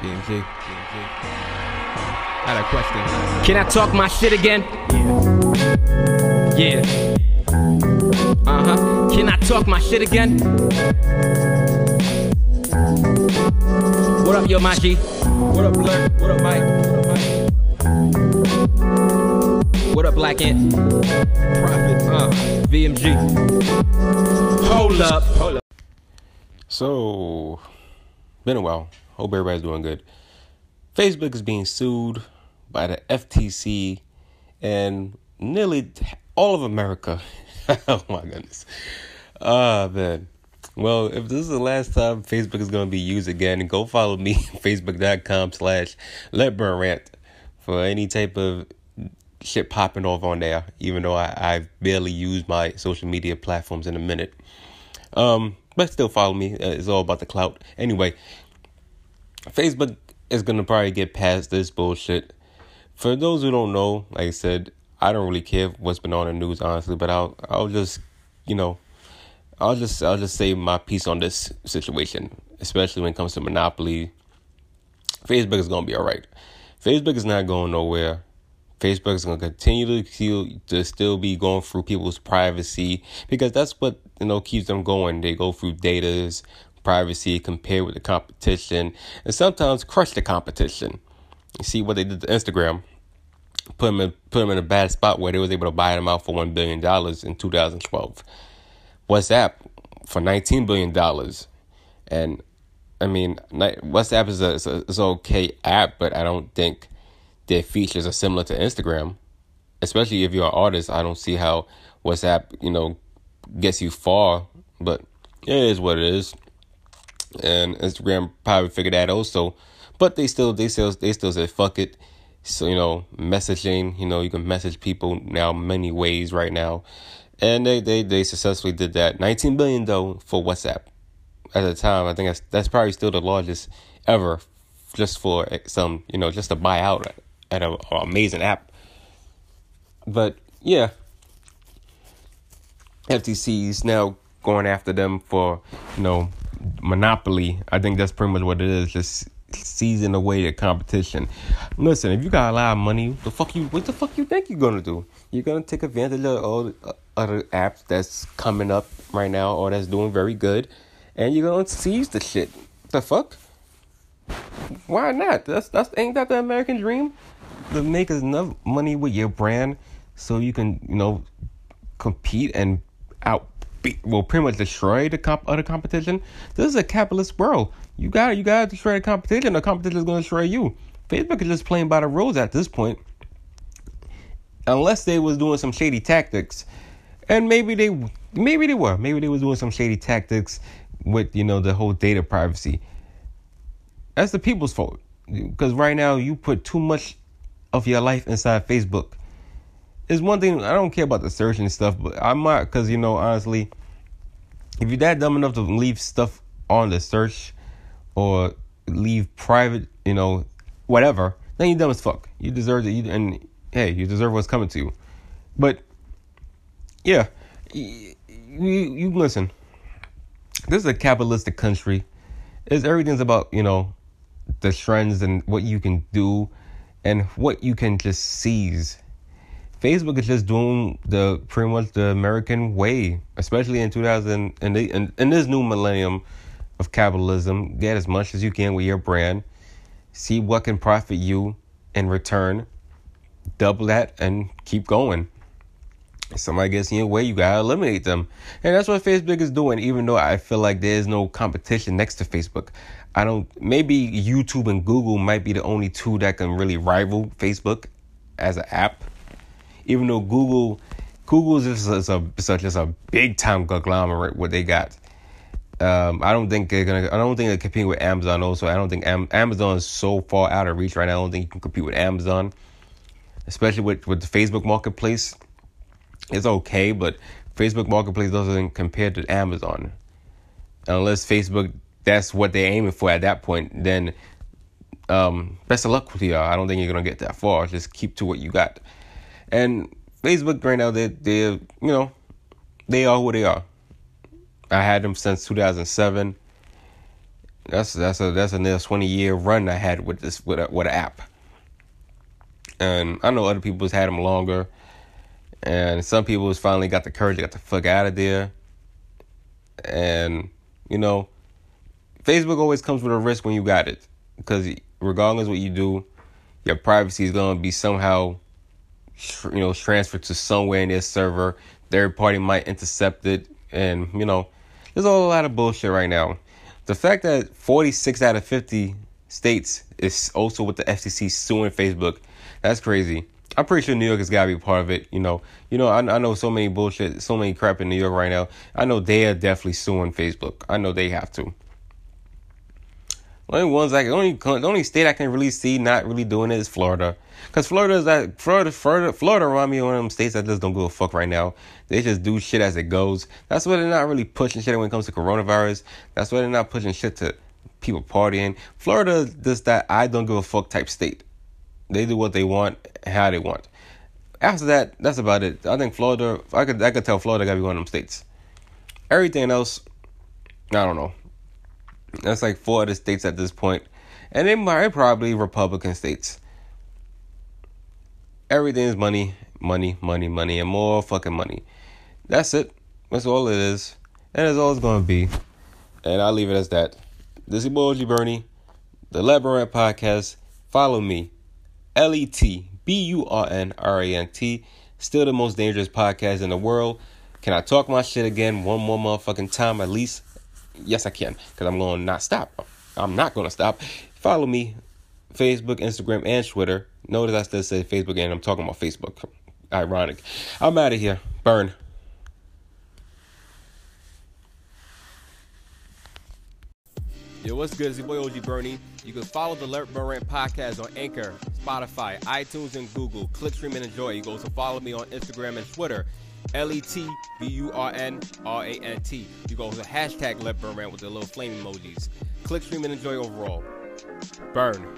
BMG. I had a question. Can I talk my shit again? Yeah. Uh huh. Can I talk my shit again? What up, yo, Maji? What up, Blur? What up, Mike? What up, Mike? What up, Black Ant? Prophet. Uh, VMG. Hold up. Hold up. So, been a while. Hope everybody's doing good. Facebook is being sued by the FTC and nearly all of America. oh my goodness. Ah, man. Well, if this is the last time Facebook is going to be used again, go follow me, facebook.com slash letburnrant for any type of shit popping off on there, even though I, I've barely used my social media platforms in a minute. Um, but still follow me. Uh, it's all about the clout. Anyway, Facebook is gonna probably get past this bullshit. For those who don't know, like I said, I don't really care what's been on the news, honestly. But I'll I'll just you know, I'll just I'll just say my piece on this situation, especially when it comes to monopoly. Facebook is gonna be all right. Facebook is not going nowhere. Facebook is going to continue to to still be going through people's privacy because that's what you know keeps them going. They go through data's privacy, compare with the competition, and sometimes crush the competition. You see what they did to Instagram, put them in, put them in a bad spot where they was able to buy them out for one billion dollars in 2012. WhatsApp for 19 billion dollars, and I mean WhatsApp is a, is a, is okay app, but I don't think their features are similar to Instagram. Especially if you're an artist, I don't see how WhatsApp, you know, gets you far. But it is what it is. And Instagram probably figured that also. But they still they still they still said fuck it. So, you know, messaging, you know, you can message people now many ways right now. And they, they, they successfully did that. 19 billion though for WhatsApp. At the time, I think that's that's probably still the largest ever just for eh, some, you know, just to buy out at an amazing app. But yeah, FTC is now going after them for you know monopoly. I think that's pretty much what it is. Just seizing away the competition. Listen, if you got a lot of money, the fuck you what the fuck you think you're gonna do? You're gonna take advantage of all the uh, other apps that's coming up right now or that's doing very good, and you're gonna seize the shit. The fuck? Why not? That's that's ain't that the American dream? To make enough money with your brand so you can you know compete and out well pretty much destroy the comp other competition. This is a capitalist world. You got you got to destroy the competition. The competition is going to destroy you. Facebook is just playing by the rules at this point. Unless they was doing some shady tactics, and maybe they maybe they were maybe they was doing some shady tactics with you know the whole data privacy. That's the people's fault because right now you put too much of your life inside Facebook. It's one thing I don't care about the search and stuff, but I might because you know honestly, if you're that dumb enough to leave stuff on the search or leave private, you know, whatever, then you're dumb as fuck. You deserve it, and hey, you deserve what's coming to you. But yeah, you, you listen. This is a capitalistic country. Is everything's about you know the trends and what you can do and what you can just seize. Facebook is just doing the pretty much the American way, especially in 2000 and in, in this new millennium of capitalism. Get as much as you can with your brand, see what can profit you in return, double that, and keep going. If somebody gets in your way, you gotta eliminate them, and that's what Facebook is doing. Even though I feel like there is no competition next to Facebook, I don't. Maybe YouTube and Google might be the only two that can really rival Facebook as an app. Even though Google, Google is a, such as a big time conglomerate. What they got, um, I don't think they're gonna. I don't think they're competing with Amazon. Also, I don't think Am- Amazon is so far out of reach right now. I don't think you can compete with Amazon, especially with with the Facebook Marketplace. It's okay, but Facebook Marketplace doesn't compare to Amazon, unless Facebook that's what they're aiming for at that point, then um, best of luck with you. I don't think you're gonna get that far. Just keep to what you got. And Facebook right now, they they you know they are who they are. I had them since 2007. That's that's a that's a near twenty year run I had with this with a, with an app. And I know other people's had them longer, and some people has finally got the courage to get the fuck out of there. And you know, Facebook always comes with a risk when you got it, because regardless what you do, your privacy is gonna be somehow, you know, transferred to somewhere in their server. Third party might intercept it, and you know, there's a lot of bullshit right now. The fact that 46 out of 50 states is also with the FCC suing Facebook, that's crazy. I'm pretty sure New York has got to be part of it. You know, you know, I, I know so many bullshit, so many crap in New York right now. I know they are definitely suing Facebook. I know they have to. Only ones like only the only state I can really see not really doing it is Florida, because Florida is that Florida Florida Florida remind me one of them states that just don't give a fuck right now. They just do shit as it goes. That's why they're not really pushing shit when it comes to coronavirus. That's why they're not pushing shit to people partying. Florida does that I don't give a fuck type state. They do what they want, how they want. After that, that's about it. I think Florida. I could I could tell Florida gotta be one of them states. Everything else, I don't know. That's like four other states at this point, and they might probably Republican states. Everything is money, money, money, money, and more fucking money. That's it. That's all it is, and it's all it's gonna be. And I'll leave it as that. This is OG Bernie, the Rant podcast. Follow me, L E T B U R N R A N T. Still the most dangerous podcast in the world. Can I talk my shit again one more motherfucking time at least? Yes, I can, because I'm going to not stop. I'm not going to stop. Follow me, Facebook, Instagram, and Twitter. Notice I still say Facebook, and I'm talking about Facebook. Ironic. I'm out of here. Burn. Yo, what's good? It's your boy OG Bernie. You can follow the Let Burn Rant podcast on Anchor, Spotify, iTunes, and Google. Click, stream, and enjoy. You can also follow me on Instagram and Twitter. L E T B U R N R A N T. You go to the hashtag Let Burn Rant with the little flame emojis. Click, stream, and enjoy overall. Burn.